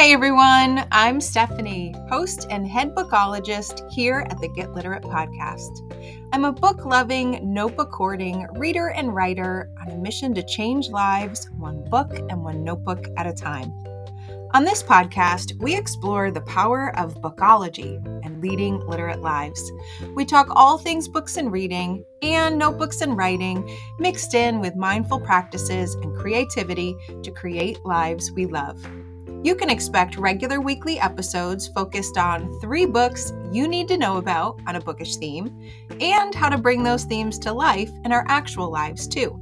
Hey everyone, I'm Stephanie, host and head bookologist here at the Get Literate podcast. I'm a book loving, notebook hoarding reader and writer on a mission to change lives one book and one notebook at a time. On this podcast, we explore the power of bookology and leading literate lives. We talk all things books and reading and notebooks and writing, mixed in with mindful practices and creativity to create lives we love. You can expect regular weekly episodes focused on three books you need to know about on a bookish theme and how to bring those themes to life in our actual lives, too.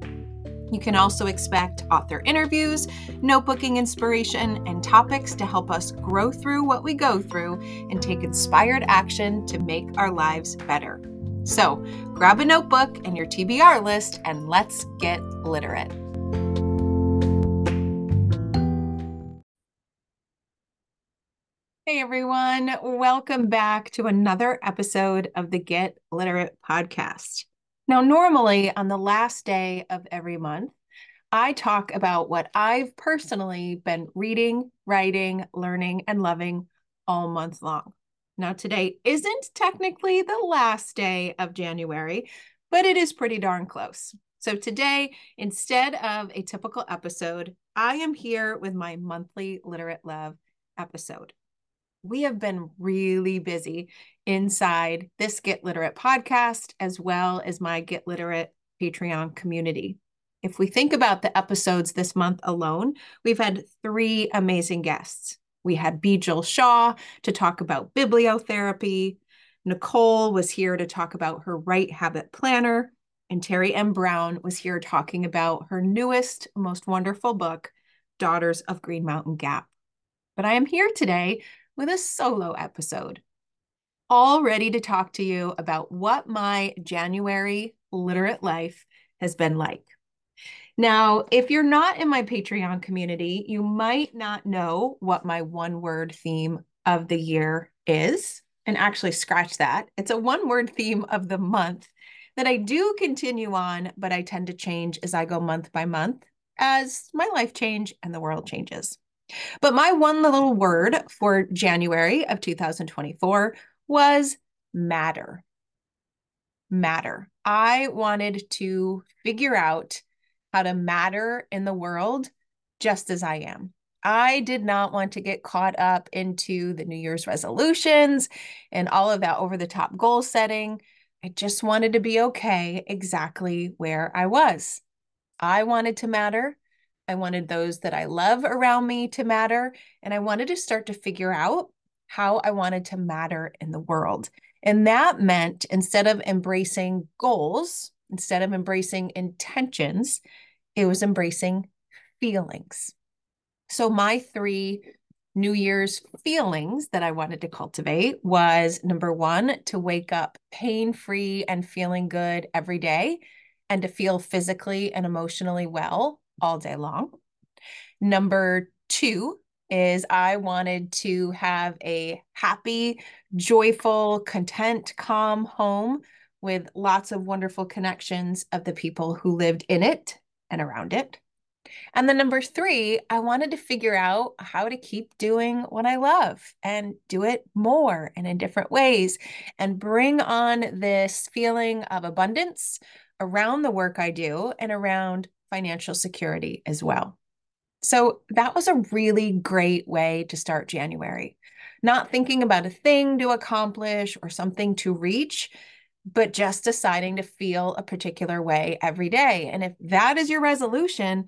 You can also expect author interviews, notebooking inspiration, and topics to help us grow through what we go through and take inspired action to make our lives better. So grab a notebook and your TBR list and let's get literate. Hey everyone, welcome back to another episode of the Get Literate podcast. Now, normally on the last day of every month, I talk about what I've personally been reading, writing, learning, and loving all month long. Now, today isn't technically the last day of January, but it is pretty darn close. So, today, instead of a typical episode, I am here with my monthly Literate Love episode we have been really busy inside this Get Literate podcast, as well as my Get Literate Patreon community. If we think about the episodes this month alone, we've had three amazing guests. We had Bijal Shah to talk about bibliotherapy. Nicole was here to talk about her Write Habit Planner. And Terry M. Brown was here talking about her newest, most wonderful book, Daughters of Green Mountain Gap. But I am here today with a solo episode, all ready to talk to you about what my January literate life has been like. Now, if you're not in my Patreon community, you might not know what my one word theme of the year is. And actually, scratch that. It's a one word theme of the month that I do continue on, but I tend to change as I go month by month as my life change and the world changes. But my one little word for January of 2024 was matter. Matter. I wanted to figure out how to matter in the world just as I am. I did not want to get caught up into the New Year's resolutions and all of that over the top goal setting. I just wanted to be okay exactly where I was. I wanted to matter. I wanted those that I love around me to matter. And I wanted to start to figure out how I wanted to matter in the world. And that meant instead of embracing goals, instead of embracing intentions, it was embracing feelings. So, my three New Year's feelings that I wanted to cultivate was number one, to wake up pain free and feeling good every day and to feel physically and emotionally well all day long. Number two is I wanted to have a happy, joyful, content, calm home with lots of wonderful connections of the people who lived in it and around it. And then number three, I wanted to figure out how to keep doing what I love and do it more and in different ways and bring on this feeling of abundance around the work I do and around financial security as well. So that was a really great way to start January. Not thinking about a thing to accomplish or something to reach, but just deciding to feel a particular way every day. And if that is your resolution,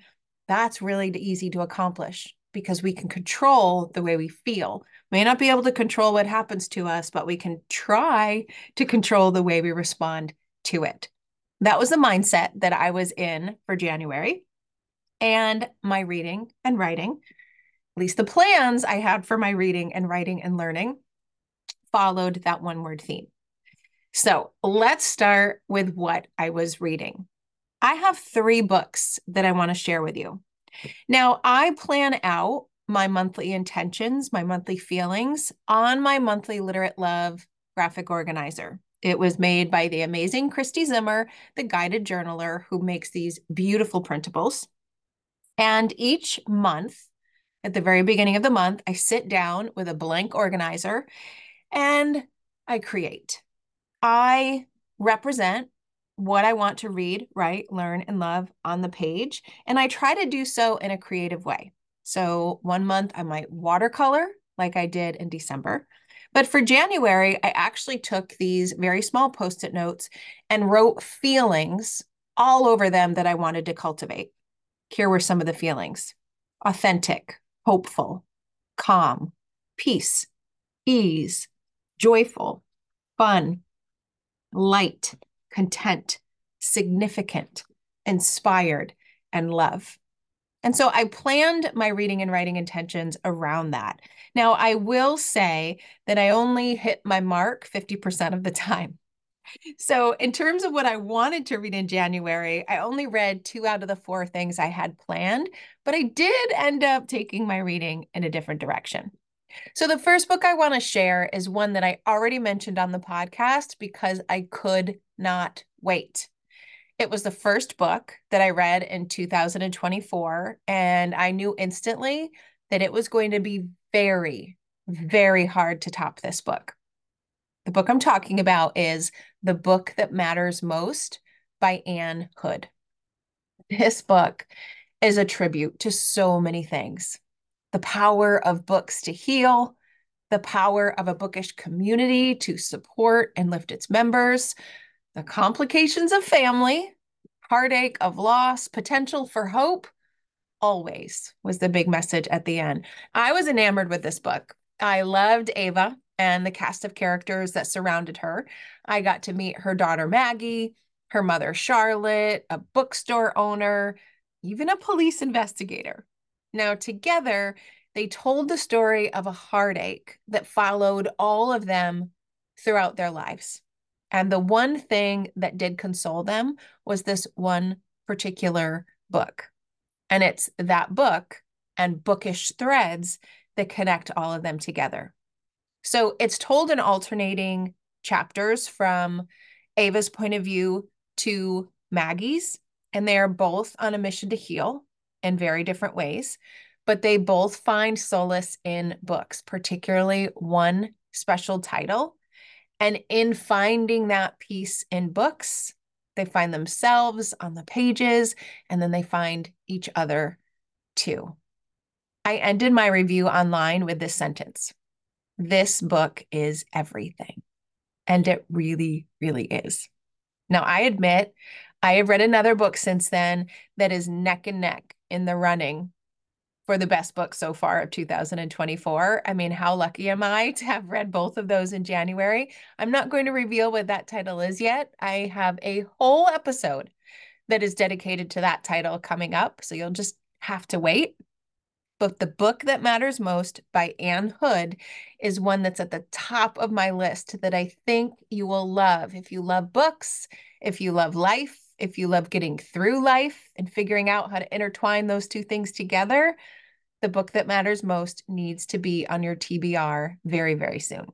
that's really easy to accomplish because we can control the way we feel. May not be able to control what happens to us, but we can try to control the way we respond to it. That was the mindset that I was in for January. And my reading and writing, at least the plans I had for my reading and writing and learning, followed that one word theme. So let's start with what I was reading. I have three books that I want to share with you. Now, I plan out my monthly intentions, my monthly feelings on my monthly Literate Love graphic organizer. It was made by the amazing Christy Zimmer, the guided journaler who makes these beautiful printables. And each month, at the very beginning of the month, I sit down with a blank organizer and I create. I represent what I want to read, write, learn, and love on the page. And I try to do so in a creative way. So one month I might watercolor like I did in December. But for January, I actually took these very small post it notes and wrote feelings all over them that I wanted to cultivate. Here were some of the feelings authentic, hopeful, calm, peace, ease, joyful, fun, light, content, significant, inspired, and love. And so I planned my reading and writing intentions around that. Now, I will say that I only hit my mark 50% of the time. So, in terms of what I wanted to read in January, I only read two out of the four things I had planned, but I did end up taking my reading in a different direction. So, the first book I want to share is one that I already mentioned on the podcast because I could not wait. It was the first book that I read in 2024, and I knew instantly that it was going to be very, very hard to top this book. The book I'm talking about is The Book That Matters Most by Ann Hood. This book is a tribute to so many things the power of books to heal, the power of a bookish community to support and lift its members, the complications of family, heartache of loss, potential for hope, always was the big message at the end. I was enamored with this book. I loved Ava and the cast of characters that surrounded her. I got to meet her daughter Maggie, her mother Charlotte, a bookstore owner, even a police investigator. Now, together, they told the story of a heartache that followed all of them throughout their lives. And the one thing that did console them was this one particular book. And it's that book and bookish threads that connect all of them together. So it's told in alternating chapters from Ava's point of view to Maggie's, and they are both on a mission to heal in very different ways, but they both find solace in books, particularly one special title. And in finding that peace in books, they find themselves on the pages and then they find each other too. I ended my review online with this sentence This book is everything. And it really, really is. Now, I admit I have read another book since then that is neck and neck in the running for the best book so far of 2024. I mean, how lucky am I to have read both of those in January? I'm not going to reveal what that title is yet. I have a whole episode that is dedicated to that title coming up. So you'll just have to wait. But the book that matters most by Ann Hood is one that's at the top of my list that I think you will love. If you love books, if you love life, if you love getting through life and figuring out how to intertwine those two things together, the book that matters most needs to be on your TBR very, very soon.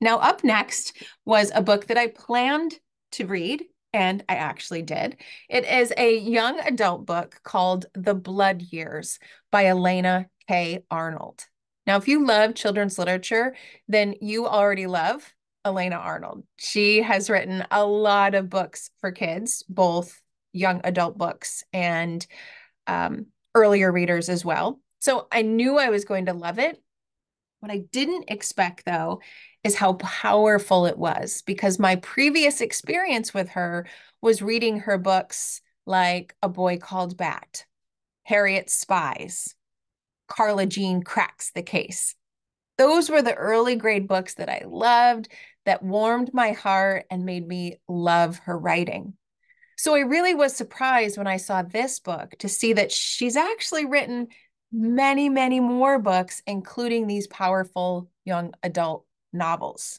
Now, up next was a book that I planned to read, and I actually did. It is a young adult book called The Blood Years by Elana K. Arnold. Now, if you love children's literature, then you already love Elana Arnold. She has written a lot of books for kids, both young adult books and um, earlier readers as well. So I knew I was going to love it. What I didn't expect, though, is how powerful it was because my previous experience with her was reading her books like A Boy Called Bat, Harriet Spies, Carla Jean Cracks the Case. Those were the early grade books that I loved, that warmed my heart and made me love her writing. So I really was surprised when I saw this book to see that she's actually written many, many more books, including these powerful young adult novels.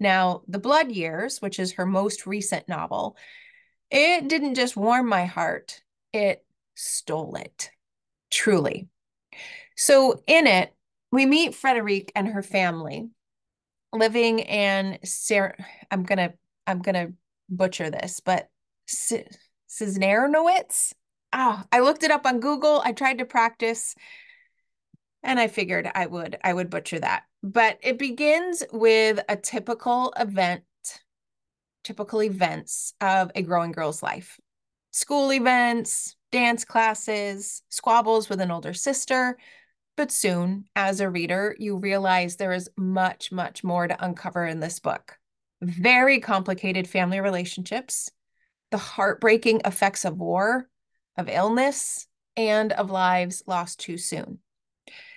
Now, The Blood Years, which is her most recent novel, it didn't just warm my heart, it stole it, truly. So in it, we meet Frederique and her family living in Sarah. I'm gonna I'm gonna butcher this, but Cisnernowitz. Oh, I looked it up on Google. I tried to practice. and I figured I would I would butcher that. But it begins with a typical event, typical events of a growing girl's life. School events, dance classes, squabbles with an older sister, but soon, as a reader, you realize there is much, much more to uncover in this book. Very complicated family relationships, the heartbreaking effects of war, of illness, and of lives lost too soon.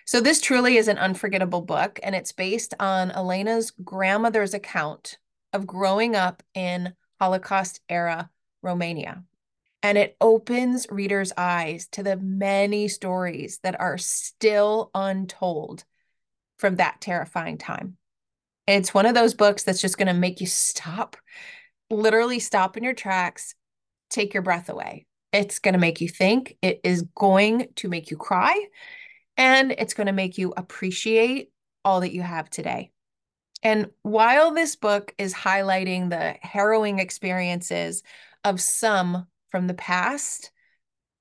So, this truly is an unforgettable book, and it's based on Elana's grandmother's account of growing up in Holocaust era Romania. And it opens readers' eyes to the many stories that are still untold from that terrifying time. It's one of those books that's just going to make you stop, literally stop in your tracks, take your breath away. It's going to make you think, it is going to make you cry, and it's going to make you appreciate all that you have today. And while this book is highlighting the harrowing experiences of some from the past,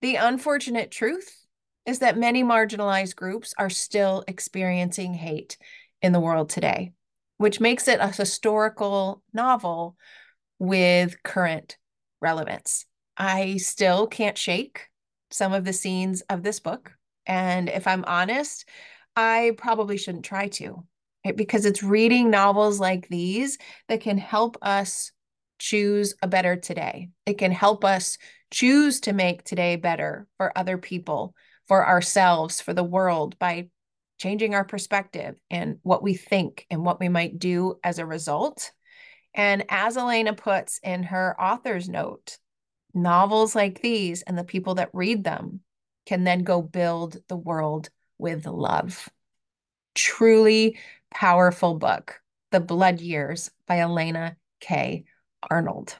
the unfortunate truth is that many marginalized groups are still experiencing hate in the world today, which makes it a historical novel with current relevance. I still can't shake some of the scenes of this book. And if I'm honest, I probably shouldn't try to, right? Because it's reading novels like these that can help us choose a better today. It can help us choose to make today better for other people, for ourselves, for the world by changing our perspective and what we think and what we might do as a result. And as Elana puts in her author's note, novels like these and the people that read them can then go build the world with love. Truly powerful book, The Blood Years by Elana K. Arnold.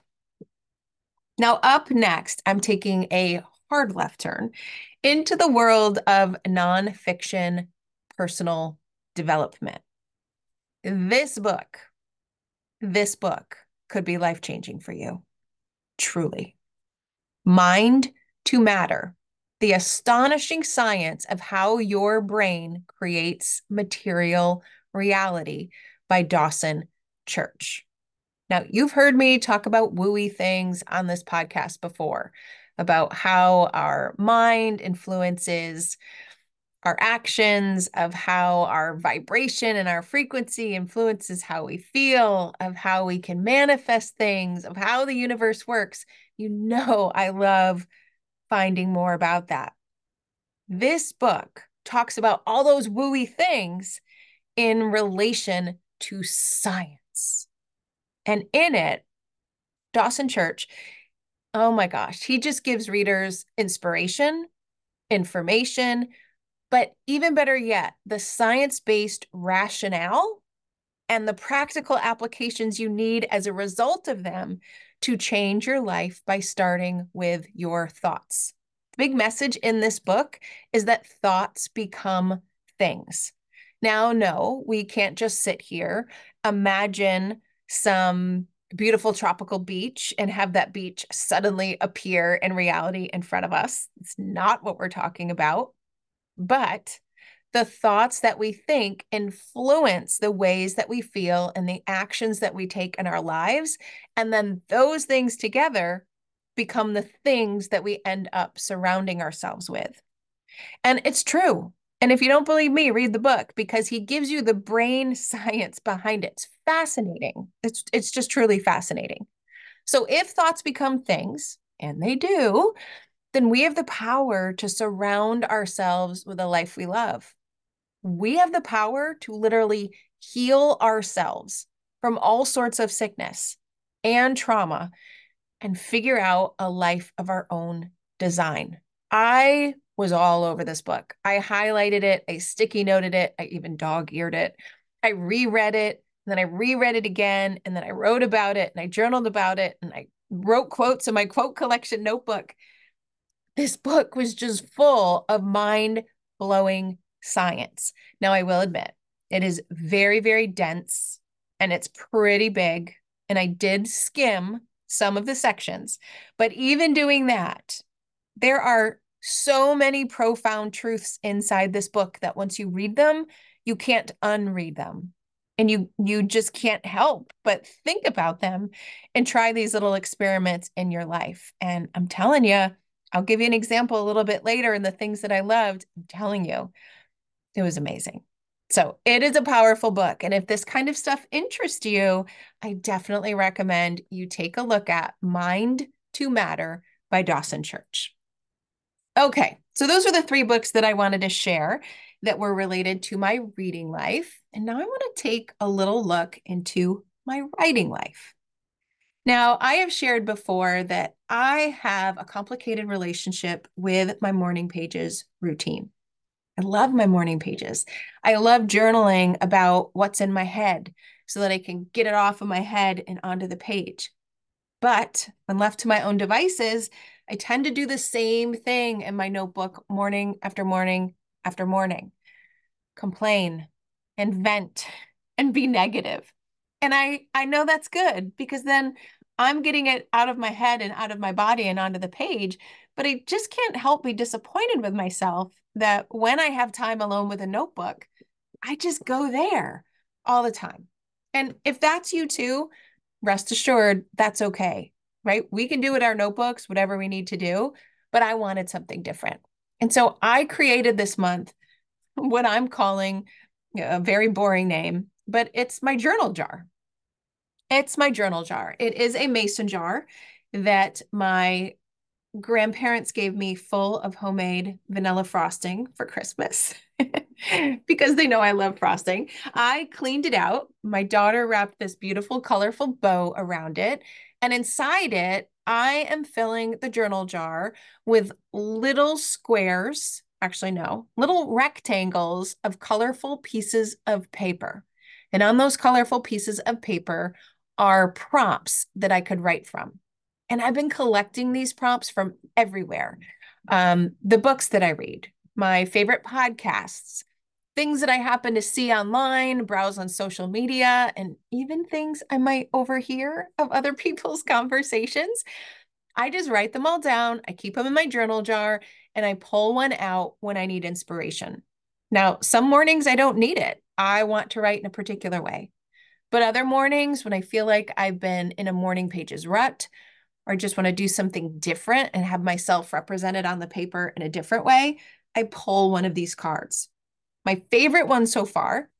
Now, up next, I'm taking a hard left turn into the world of nonfiction personal development. This book, this book could be life changing for you, truly. Mind to Matter The Astonishing Science of How Your Brain Creates Material Reality by Dawson Church. Now, you've heard me talk about wooey things on this podcast before about how our mind influences our actions, of how our vibration and our frequency influences how we feel, of how we can manifest things, of how the universe works. You know, I love finding more about that. This book talks about all those wooey things in relation to science. And in it, Dawson Church, oh my gosh, he just gives readers inspiration, information, but even better yet, the science based rationale and the practical applications you need as a result of them to change your life by starting with your thoughts. The big message in this book is that thoughts become things. Now, no, we can't just sit here, imagine some beautiful tropical beach and have that beach suddenly appear in reality in front of us. It's not what we're talking about. But the thoughts that we think influence the ways that we feel and the actions that we take in our lives. And then those things together become the things that we end up surrounding ourselves with. And it's true. And if you don't believe me, read the book because he gives you the brain science behind it. It's fascinating. It's it's just truly fascinating. So if thoughts become things, and they do, then we have the power to surround ourselves with a life we love. We have the power to literally heal ourselves from all sorts of sickness and trauma and figure out a life of our own design. I was all over this book. I highlighted it, I sticky noted it, I even dog eared it. I reread it, and then I reread it again, and then I wrote about it, and I journaled about it, and I wrote quotes in my quote collection notebook. This book was just full of mind blowing science. Now, I will admit, it is very, very dense and it's pretty big. And I did skim some of the sections, but even doing that, there are so many profound truths inside this book that once you read them, you can't unread them. And you you just can't help but think about them and try these little experiments in your life. And I'm telling you, I'll give you an example a little bit later in the things that I loved. I'm telling you, it was amazing. So it is a powerful book. And if this kind of stuff interests you, I definitely recommend you take a look at Mind to Matter by Dawson Church. Okay, so those are the three books that I wanted to share that were related to my reading life. And now I want to take a little look into my writing life. Now, I have shared before that I have a complicated relationship with my morning pages routine. I love my morning pages. I love journaling about what's in my head so that I can get it off of my head and onto the page. But when left to my own devices, I tend to do the same thing in my notebook morning after morning after morning complain and vent and be negative. And I I know that's good because then I'm getting it out of my head and out of my body and onto the page, but I just can't help be disappointed with myself that when I have time alone with a notebook, I just go there all the time. And if that's you too, rest assured that's okay, right? We can do with our notebooks whatever we need to do, but I wanted something different. And so I created this month what I'm calling a very boring name, but it's my journal jar. It's my journal jar. It is a mason jar that my grandparents gave me full of homemade vanilla frosting for Christmas because they know I love frosting. I cleaned it out. My daughter wrapped this beautiful, colorful bow around it. And inside it, I am filling the journal jar with little squares, actually, no, little rectangles of colorful pieces of paper. And on those colorful pieces of paper are prompts that I could write from. And I've been collecting these prompts from everywhere. Um, the books that I read, my favorite podcasts, things that I happen to see online, browse on social media, and even things I might overhear of other people's conversations. I just write them all down. I keep them in my journal jar and I pull one out when I need inspiration. Now, some mornings I don't need it. I want to write in a particular way. But other mornings, when I feel like I've been in a morning pages rut or just want to do something different and have myself represented on the paper in a different way, I pull one of these cards. My favorite one so far,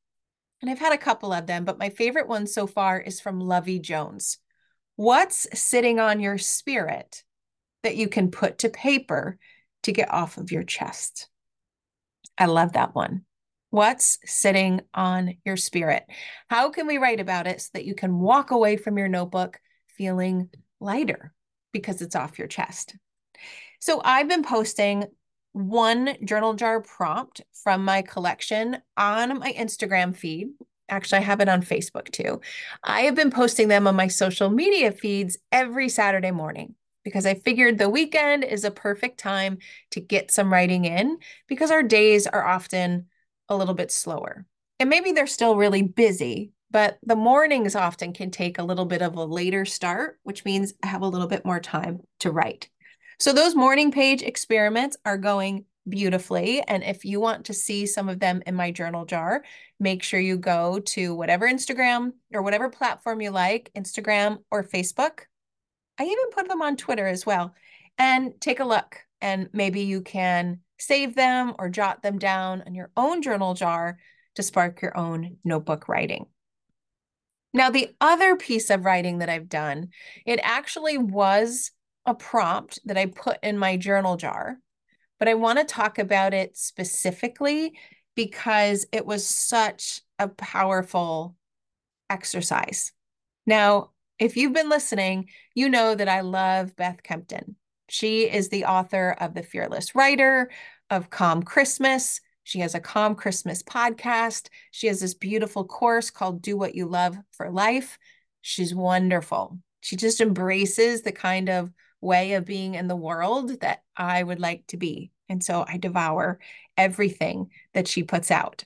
and I've had a couple of them, but my favorite one so far is from Luvvie Jones. What's sitting on your spirit that you can put to paper to get off of your chest? I love that one. What's sitting on your spirit? How can we write about it so that you can walk away from your notebook feeling lighter because it's off your chest? So I've been posting one journal jar prompt from my collection on my Instagram feed. Actually, I have it on Facebook too. I have been posting them on my social media feeds every Saturday morning because I figured the weekend is a perfect time to get some writing in because our days are often a little bit slower. And maybe they're still really busy, but the mornings often can take a little bit of a later start, which means I have a little bit more time to write. So those morning page experiments are going beautifully. And if you want to see some of them in my journal jar, make sure you go to whatever Instagram or whatever platform you like, Instagram or Facebook. I even put them on Twitter as well, and take a look. And maybe you can save them or jot them down on your own journal jar to spark your own notebook writing. Now, the other piece of writing that I've done, it actually was a prompt that I put in my journal jar, but I want to talk about it specifically because it was such a powerful exercise. Now, if you've been listening, you know that I love Beth Kempton. She is the author of The Fearless Writer, of Calm Christmas. She has a Calm Christmas podcast. She has this beautiful course called Do What You Love for Life. She's wonderful. She just embraces the kind of way of being in the world that I would like to be. And so I devour everything that she puts out.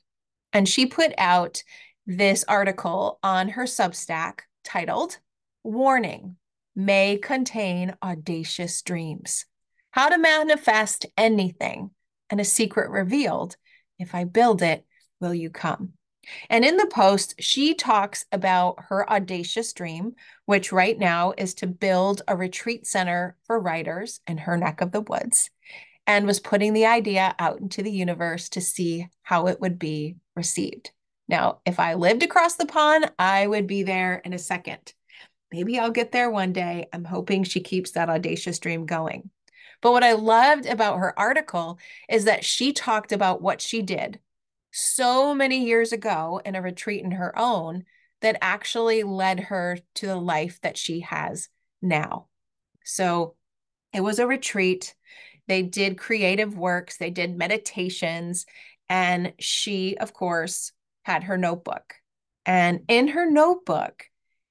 And she put out this article on her Substack titled Warning May Contain Audacious Dreams. how to manifest anything, and a secret revealed. If I build it, will you come? And in the post, she talks about her audacious dream, which right now is to build a retreat center for writers in her neck of the woods, and was putting the idea out into the universe to see how it would be received. Now, if I lived across the pond, I would be there in a second. Maybe I'll get there one day. I'm hoping she keeps that audacious dream going. But what I loved about her article is that she talked about what she did so many years ago in a retreat in her own that actually led her to the life that she has now. So it was a retreat. They did creative works, they did meditations, and she, of course, had her notebook. And in her notebook,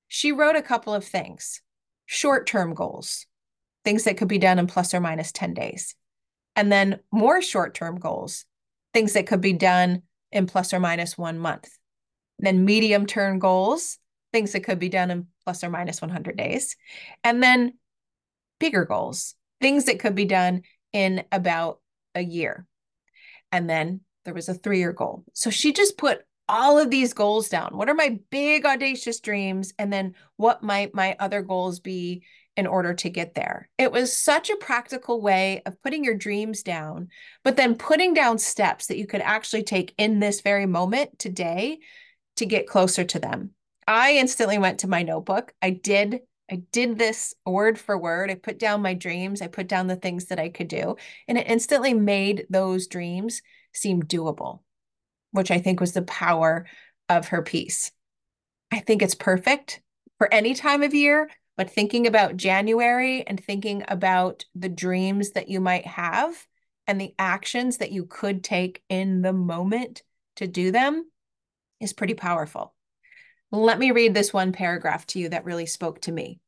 she wrote a couple of things short term goals, things that could be done in plus or minus 10 days. And then more short term goals, things that could be done in plus or minus one month. Then medium term goals, things that could be done in plus or minus 100 days. And then bigger goals, things that could be done in about a year. And then there was a three year goal. So she just put all of these goals down. What are my big audacious dreams? And then what might my other goals be in order to get there? It was such a practical way of putting your dreams down, but then putting down steps that you could actually take in this very moment today to get closer to them. I instantly went to my notebook. I did I did this word for word. I put down my dreams. I put down the things that I could do, and it instantly made those dreams seem doable which I think was the power of her piece. I think it's perfect for any time of year, but thinking about January and thinking about the dreams that you might have and the actions that you could take in the moment to do them is pretty powerful. Let me read this one paragraph to you that really spoke to me.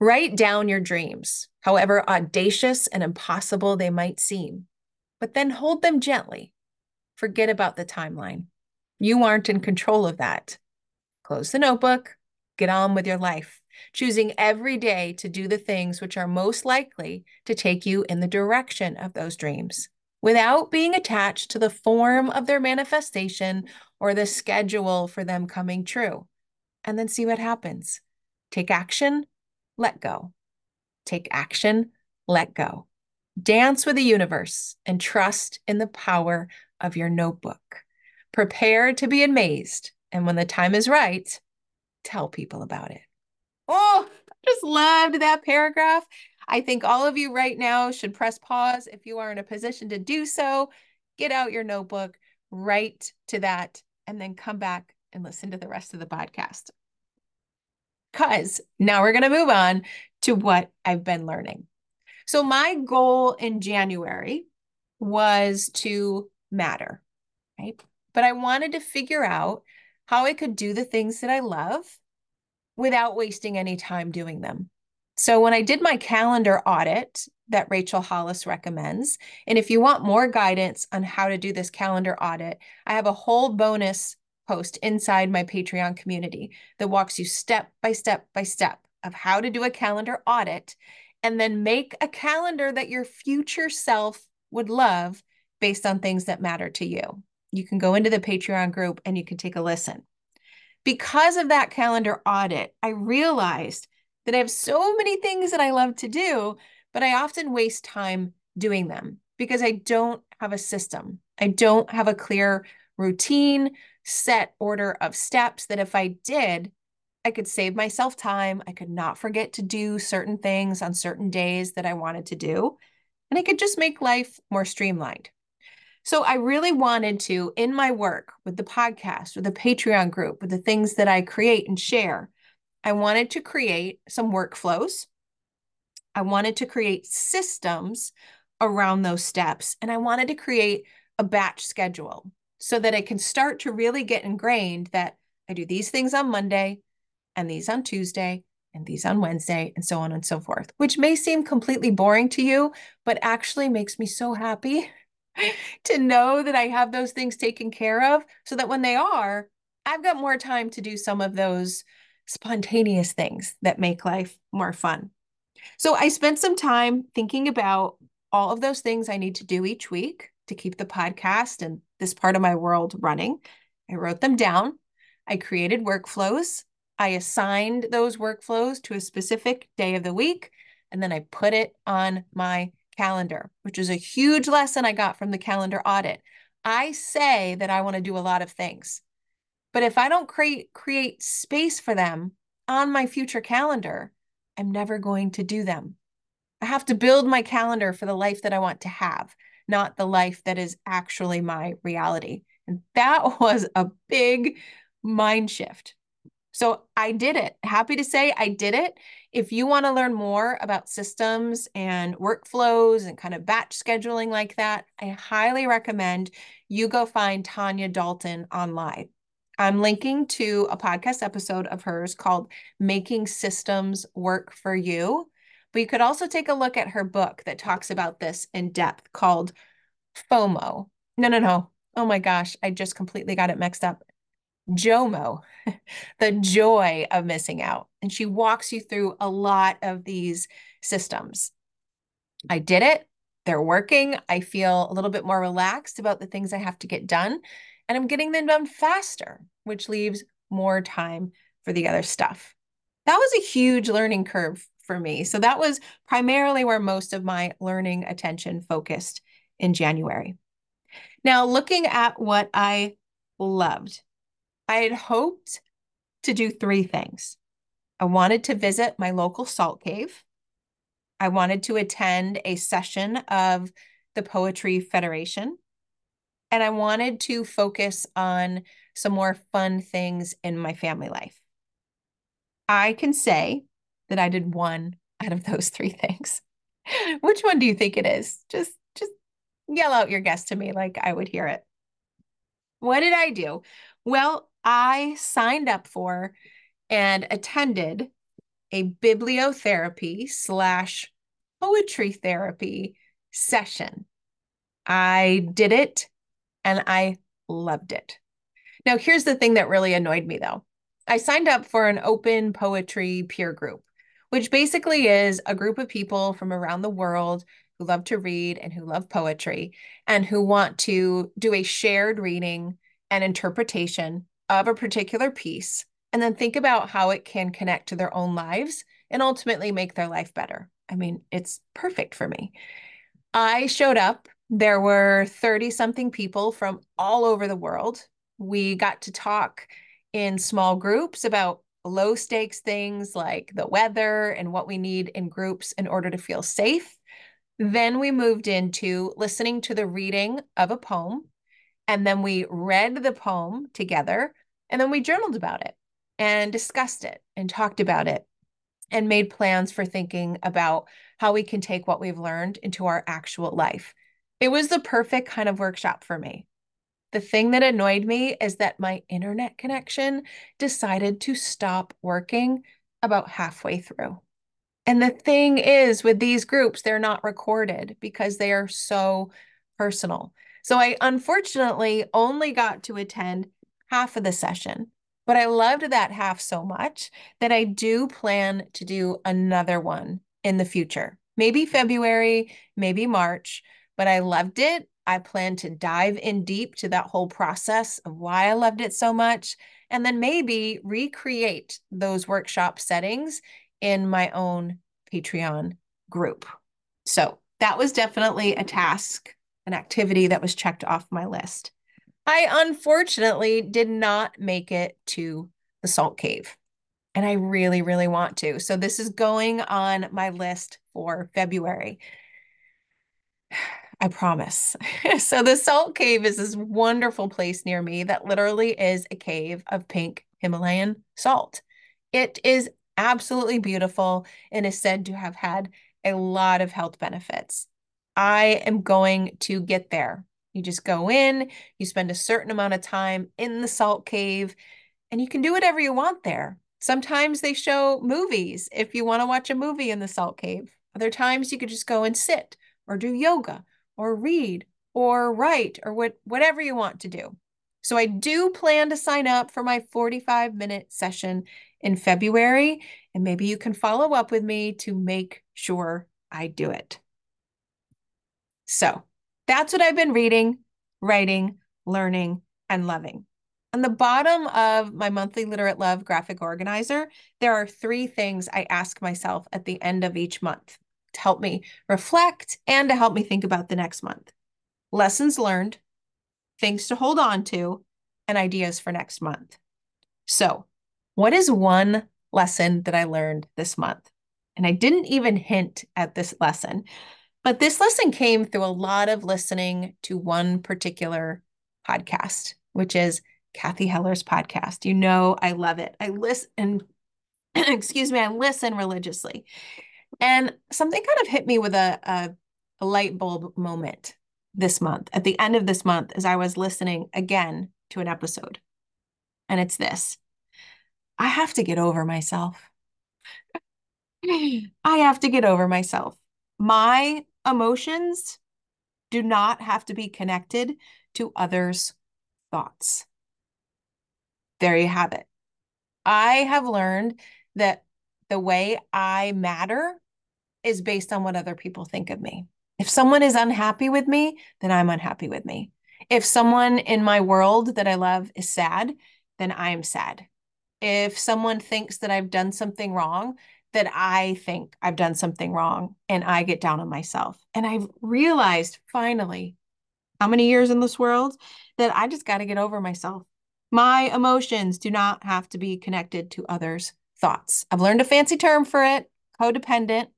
Write down your dreams, however audacious and impossible they might seem, but then hold them gently forget about the timeline. You aren't in control of that. Close the notebook, get on with your life, choosing every day to do the things which are most likely to take you in the direction of those dreams without being attached to the form of their manifestation or the schedule for them coming true. And then see what happens. Take action, let go. Take action, let go. Dance with the universe and trust in the power of your notebook. Prepare to be amazed. And when the time is right, tell people about it. Oh, I just loved that paragraph. I think all of you right now should press pause if you are in a position to do so. Get out your notebook, write to that, and then come back and listen to the rest of the podcast. Because now we're going to move on to what I've been learning. So, my goal in January was to matter, right? But I wanted to figure out how I could do the things that I love without wasting any time doing them. So when I did my calendar audit that Rachel Hollis recommends, and if you want more guidance on how to do this calendar audit, I have a whole bonus post inside my Patreon community that walks you step by step by step of how to do a calendar audit and then make a calendar that your future self would love based on things that matter to you. You can go into the Patreon group and you can take a listen. Because of that calendar audit, I realized that I have so many things that I love to do, but I often waste time doing them because I don't have a system. I don't have a clear routine, set order of steps that if I did, I could save myself time. I could not forget to do certain things on certain days that I wanted to do. And I could just make life more streamlined. So I really wanted to, in my work with the podcast, with the Patreon group, with the things that I create and share, I wanted to create some workflows. I wanted to create systems around those steps. And I wanted to create a batch schedule so that I can start to really get ingrained that I do these things on Monday and these on Tuesday and these on Wednesday and so on and so forth, which may seem completely boring to you, but actually makes me so happy to know that I have those things taken care of so that when they are, I've got more time to do some of those spontaneous things that make life more fun. So I spent some time thinking about all of those things I need to do each week to keep the podcast and this part of my world running. I wrote them down. I created workflows. I assigned those workflows to a specific day of the week, and then I put it on my calendar, which is a huge lesson I got from the calendar audit. I say that I want to do a lot of things, but if I don't create create space for them on my future calendar, I'm never going to do them. I have to build my calendar for the life that I want to have, not the life that is actually my reality. And that was a big mind shift. So I did it. Happy to say I did it. If you want to learn more about systems and workflows and kind of batch scheduling like that, I highly recommend you go find Tanya Dalton online. I'm linking to a podcast episode of hers called Making Systems Work for You. But you could also take a look at her book that talks about this in depth called FOMO. No, no, no. Oh my gosh, I just completely got it mixed up. JOMO, the joy of missing out. And she walks you through a lot of these systems. I did it. They're working. I feel a little bit more relaxed about the things I have to get done. And I'm getting them done faster, which leaves more time for the other stuff. That was a huge learning curve for me. So that was primarily where most of my learning attention focused in January. Now, looking at what I loved, I had hoped to do three things. I wanted to visit my local salt cave. I wanted to attend a session of the Poetry Federation. And I wanted to focus on some more fun things in my family life. I can say that I did one out of those three things. Which one do you think it is? Just just yell out your guess to me like I would hear it. What did I do? Well, I signed up for and attended a bibliotherapy slash poetry therapy session. I did it and I loved it. Now, here's the thing that really annoyed me though. I signed up for an open poetry peer group which basically is a group of people from around the world who love to read and who love poetry and who want to do a shared reading and interpretation of a particular piece and then think about how it can connect to their own lives and ultimately make their life better. I mean, it's perfect for me. I showed up. There were 30 something people from all over the world. We got to talk in small groups about low stakes things like the weather and what we need in groups in order to feel safe. Then we moved into listening to the reading of a poem. And then we read the poem together. And then we journaled about it and discussed it and talked about it and made plans for thinking about how we can take what we've learned into our actual life. It was the perfect kind of workshop for me. The thing that annoyed me is that my internet connection decided to stop working about halfway through. And the thing is, with these groups, they're not recorded because they are so personal. So I unfortunately only got to attend half of the session, but I loved that half so much that I do plan to do another one in the future. Maybe February, maybe March, but I loved it. I plan to dive in deep to that whole process of why I loved it so much, and then maybe recreate those workshop settings in my own Patreon group. So that was definitely a task, an activity that was checked off my list. I unfortunately did not make it to the Salt Cave, and I really, really want to. So this is going on my list for February. I promise. so the Salt Cave is this wonderful place near me that literally is a cave of pink Himalayan salt. It is absolutely beautiful and is said to have had a lot of health benefits. I am going to get there. You just go in, you spend a certain amount of time in the salt cave, and you can do whatever you want there. Sometimes they show movies if you want to watch a movie in the salt cave. Other times you could just go and sit or do yoga or read or write or what, whatever you want to do. So I do plan to sign up for my 45 minute session in February, and maybe you can follow up with me to make sure I do it. So that's what I've been reading, writing, learning, and loving. On the bottom of my monthly Literate Love graphic organizer, there are three things I ask myself at the end of each month to help me reflect and to help me think about the next month. Lessons learned, things to hold on to, and ideas for next month. So, what is one lesson that I learned this month? And I didn't even hint at this lesson, but this lesson came through a lot of listening to one particular podcast, which is Cathy Heller's podcast. You know, I love it. I listen, excuse me, I listen religiously. And something kind of hit me with a, a, a light bulb moment this month, at the end of this month, as I was listening again to an episode. And it's this I have to get over myself. I have to get over myself. My emotions do not have to be connected to others' thoughts. There you have it. I have learned that the way I matter is based on what other people think of me. If someone is unhappy with me, then I'm unhappy with me. If someone in my world that I love is sad, then I am sad. If someone thinks that I've done something wrong, that I think I've done something wrong and I get down on myself. And I've realized finally, how many years in this world, that I just got to get over myself. My emotions do not have to be connected to others' thoughts. I've learned a fancy term for it codependent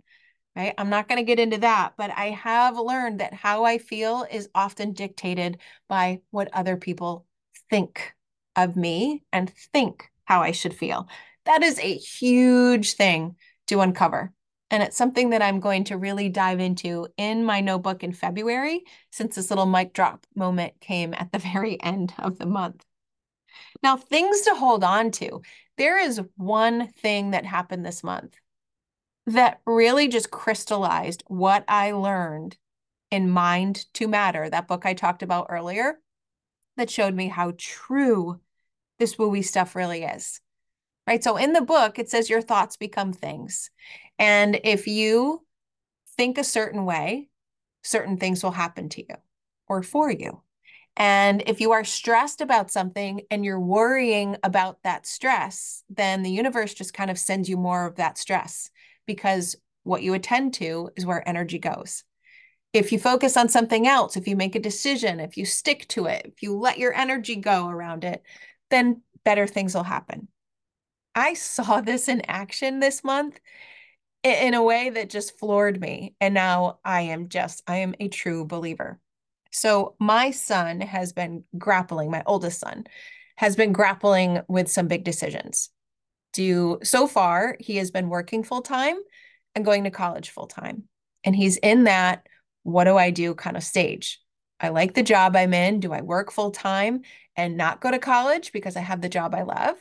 right? I'm not going to get into that, but I have learned that how I feel is often dictated by what other people think of me and think how I should feel. That is a huge thing to uncover. And it's something that I'm going to really dive into in my notebook in February, since this little mic drop moment came at the very end of the month. Now, things to hold on to. There is one thing that happened this month that really just crystallized what I learned in Mind to Matter, that book I talked about earlier, that showed me how true this wooey stuff really is. Right. So in the book, it says your thoughts become things. And if you think a certain way, certain things will happen to you or for you. And if you are stressed about something and you're worrying about that stress, then the universe just kind of sends you more of that stress because what you attend to is where energy goes. If you focus on something else, if you make a decision, if you stick to it, if you let your energy go around it, then better things will happen. I saw this in action this month in a way that just floored me. And now I am just, I am a true believer. So my son has been grappling, my oldest son has been grappling with some big decisions do so far he has been working full time and going to college full time and he's in that what do i do kind of stage i like the job i'm in do i work full time and not go to college because i have the job i love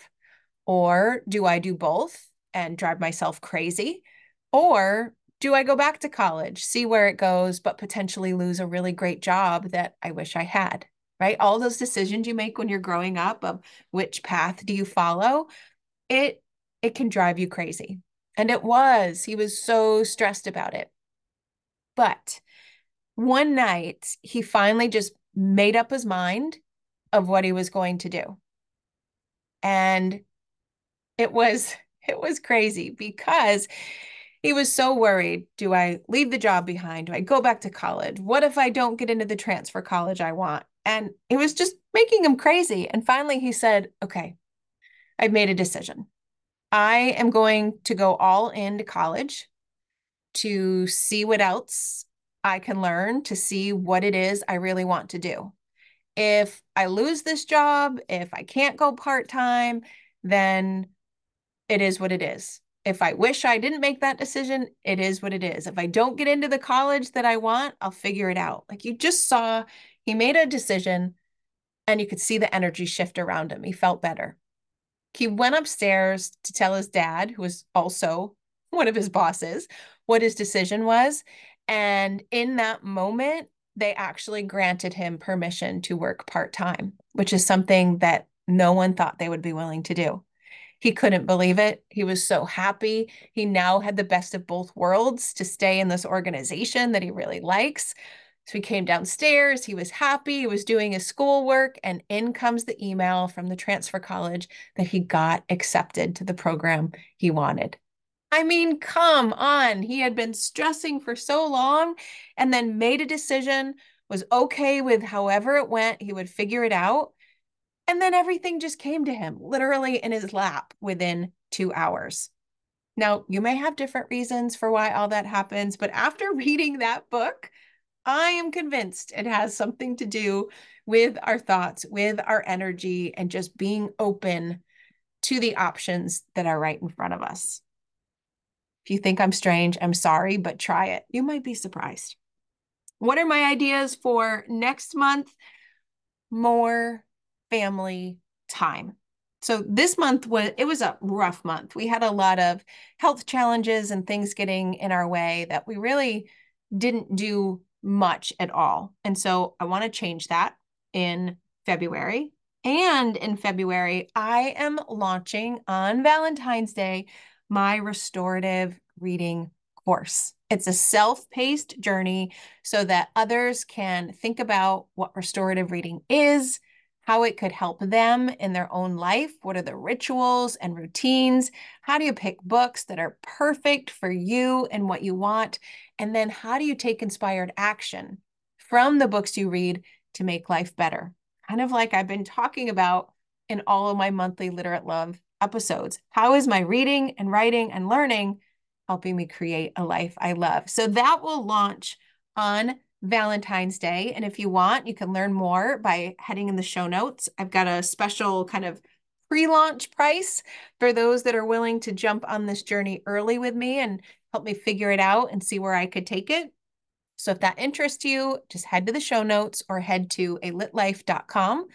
or do i do both and drive myself crazy or do i go back to college see where it goes but potentially lose a really great job that i wish i had right all those decisions you make when you're growing up of which path do you follow it it can drive you crazy. And it was. He was so stressed about it. But one night, he finally just made up his mind of what he was going to do. And it was it was crazy because he was so worried. Do I leave the job behind? Do I go back to college? What if I don't get into the transfer college I want? And it was just making him crazy. And finally he said, Okay, I've made a decision. I am going to go all into college to see what else I can learn, to see what it is I really want to do. If I lose this job, if I can't go part time, then it is what it is. If I wish I didn't make that decision, it is what it is. If I don't get into the college that I want, I'll figure it out. Like you just saw, he made a decision and you could see the energy shift around him. He felt better. He went upstairs to tell his dad, who was also one of his bosses, what his decision was. And in that moment, they actually granted him permission to work part time, which is something that no one thought they would be willing to do. He couldn't believe it. He was so happy. He now had the best of both worlds to stay in this organization that he really likes. So he came downstairs, he was happy, he was doing his schoolwork, and in comes the email from the transfer college that he got accepted to the program he wanted. I mean, come on. He had been stressing for so long and then made a decision, was okay with however it went, he would figure it out. And then everything just came to him literally in his lap within two hours. Now, you may have different reasons for why all that happens, but after reading that book, I am convinced it has something to do with our thoughts, with our energy, and just being open to the options that are right in front of us. If you think I'm strange, I'm sorry, but try it. You might be surprised. What are my ideas for next month? More family time. So this month was it was a rough month. We had a lot of health challenges and things getting in our way that we really didn't do much at all. And so I want to change that in February. And in February, I am launching on Valentine's Day my restorative reading course. It's a self paced journey so that others can think about what restorative reading is, how it could help them in their own life. What are the rituals and routines? How do you pick books that are perfect for you and what you want? And then how do you take inspired action from the books you read to make life better? Kind of like I've been talking about in all of my monthly Literate Love episodes. How is my reading and writing and learning helping me create a life I love? So that will launch on Valentine's Day. And if you want, you can learn more by heading in the show notes. I've got a special kind of pre launch price for those that are willing to jump on this journey early with me and help me figure it out and see where I could take it. So if that interests you, just head to the show notes or head to a litlife.com,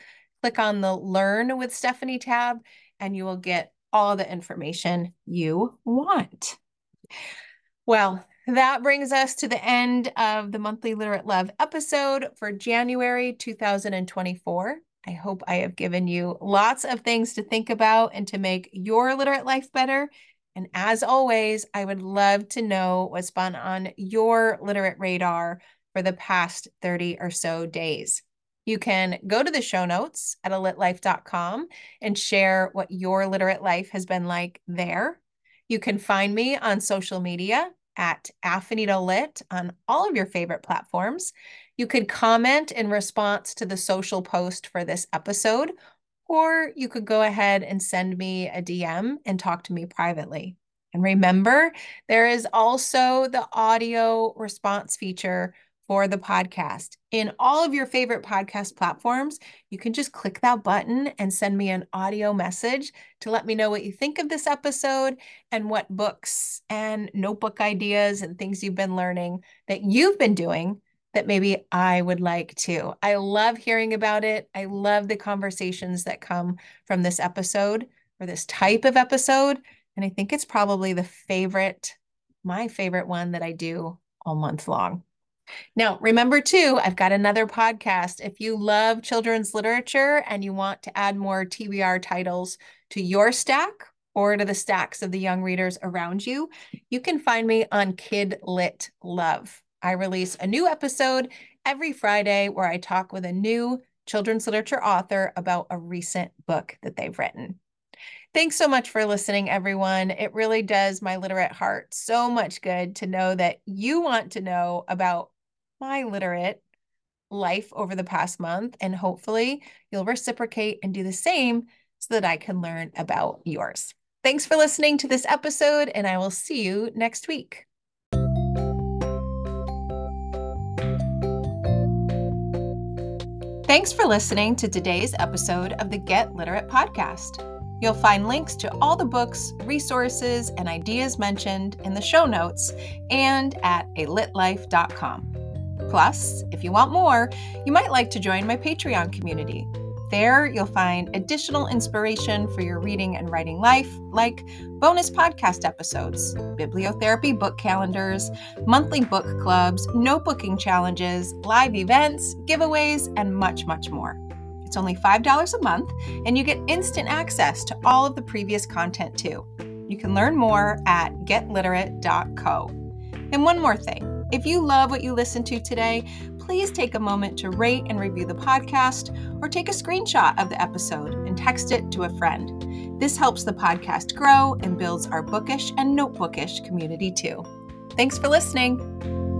click on the Learn with Stephanie tab, and you will get all the information you want. Well, that brings us to the end of the monthly Literate Love episode for January 2024. I hope I have given you lots of things to think about and to make your literate life better. And as always, I would love to know what's been on your literate radar for the past 30 or so days. You can go to the show notes at alitlife.com and share what your literate life has been like there. You can find me on social media at Affinito Lit on all of your favorite platforms. You could comment in response to the social post for this episode, or you could go ahead and send me a DM and talk to me privately. And remember, there is also the audio response feature for the podcast. In all of your favorite podcast platforms, you can just click that button and send me an audio message to let me know what you think of this episode and what books and notebook ideas and things you've been learning that you've been doing that maybe I would like to. I love hearing about it. I love the conversations that come from this episode or this type of episode. And I think it's probably the favorite, my favorite one that I do all month long. Now, remember too, I've got another podcast. If you love children's literature and you want to add more TBR titles to your stack or to the stacks of the young readers around you, you can find me on Kid Lit Love. I release a new episode every Friday where I talk with a new children's literature author about a recent book that they've written. Thanks so much for listening, everyone. It really does my literate heart so much good to know that you want to know about my literate life over the past month. And hopefully you'll reciprocate and do the same so that I can learn about yours. Thanks for listening to this episode, and I will see you next week. Thanks for listening to today's episode of the Get Literate podcast. You'll find links to all the books, resources, and ideas mentioned in the show notes and at alitlife.com. Plus, if you want more, you might like to join my Patreon community. There, you'll find additional inspiration for your reading and writing life, like bonus podcast episodes, bibliotherapy book calendars, monthly book clubs, notebooking challenges, live events, giveaways, and much, much more. It's only $5 a month, and you get instant access to all of the previous content too. You can learn more at getliterate.co. And one more thing if you love what you listened to today, please take a moment to rate and review the podcast or take a screenshot of the episode and text it to a friend. This helps the podcast grow and builds our bookish and notebookish community too. Thanks for listening.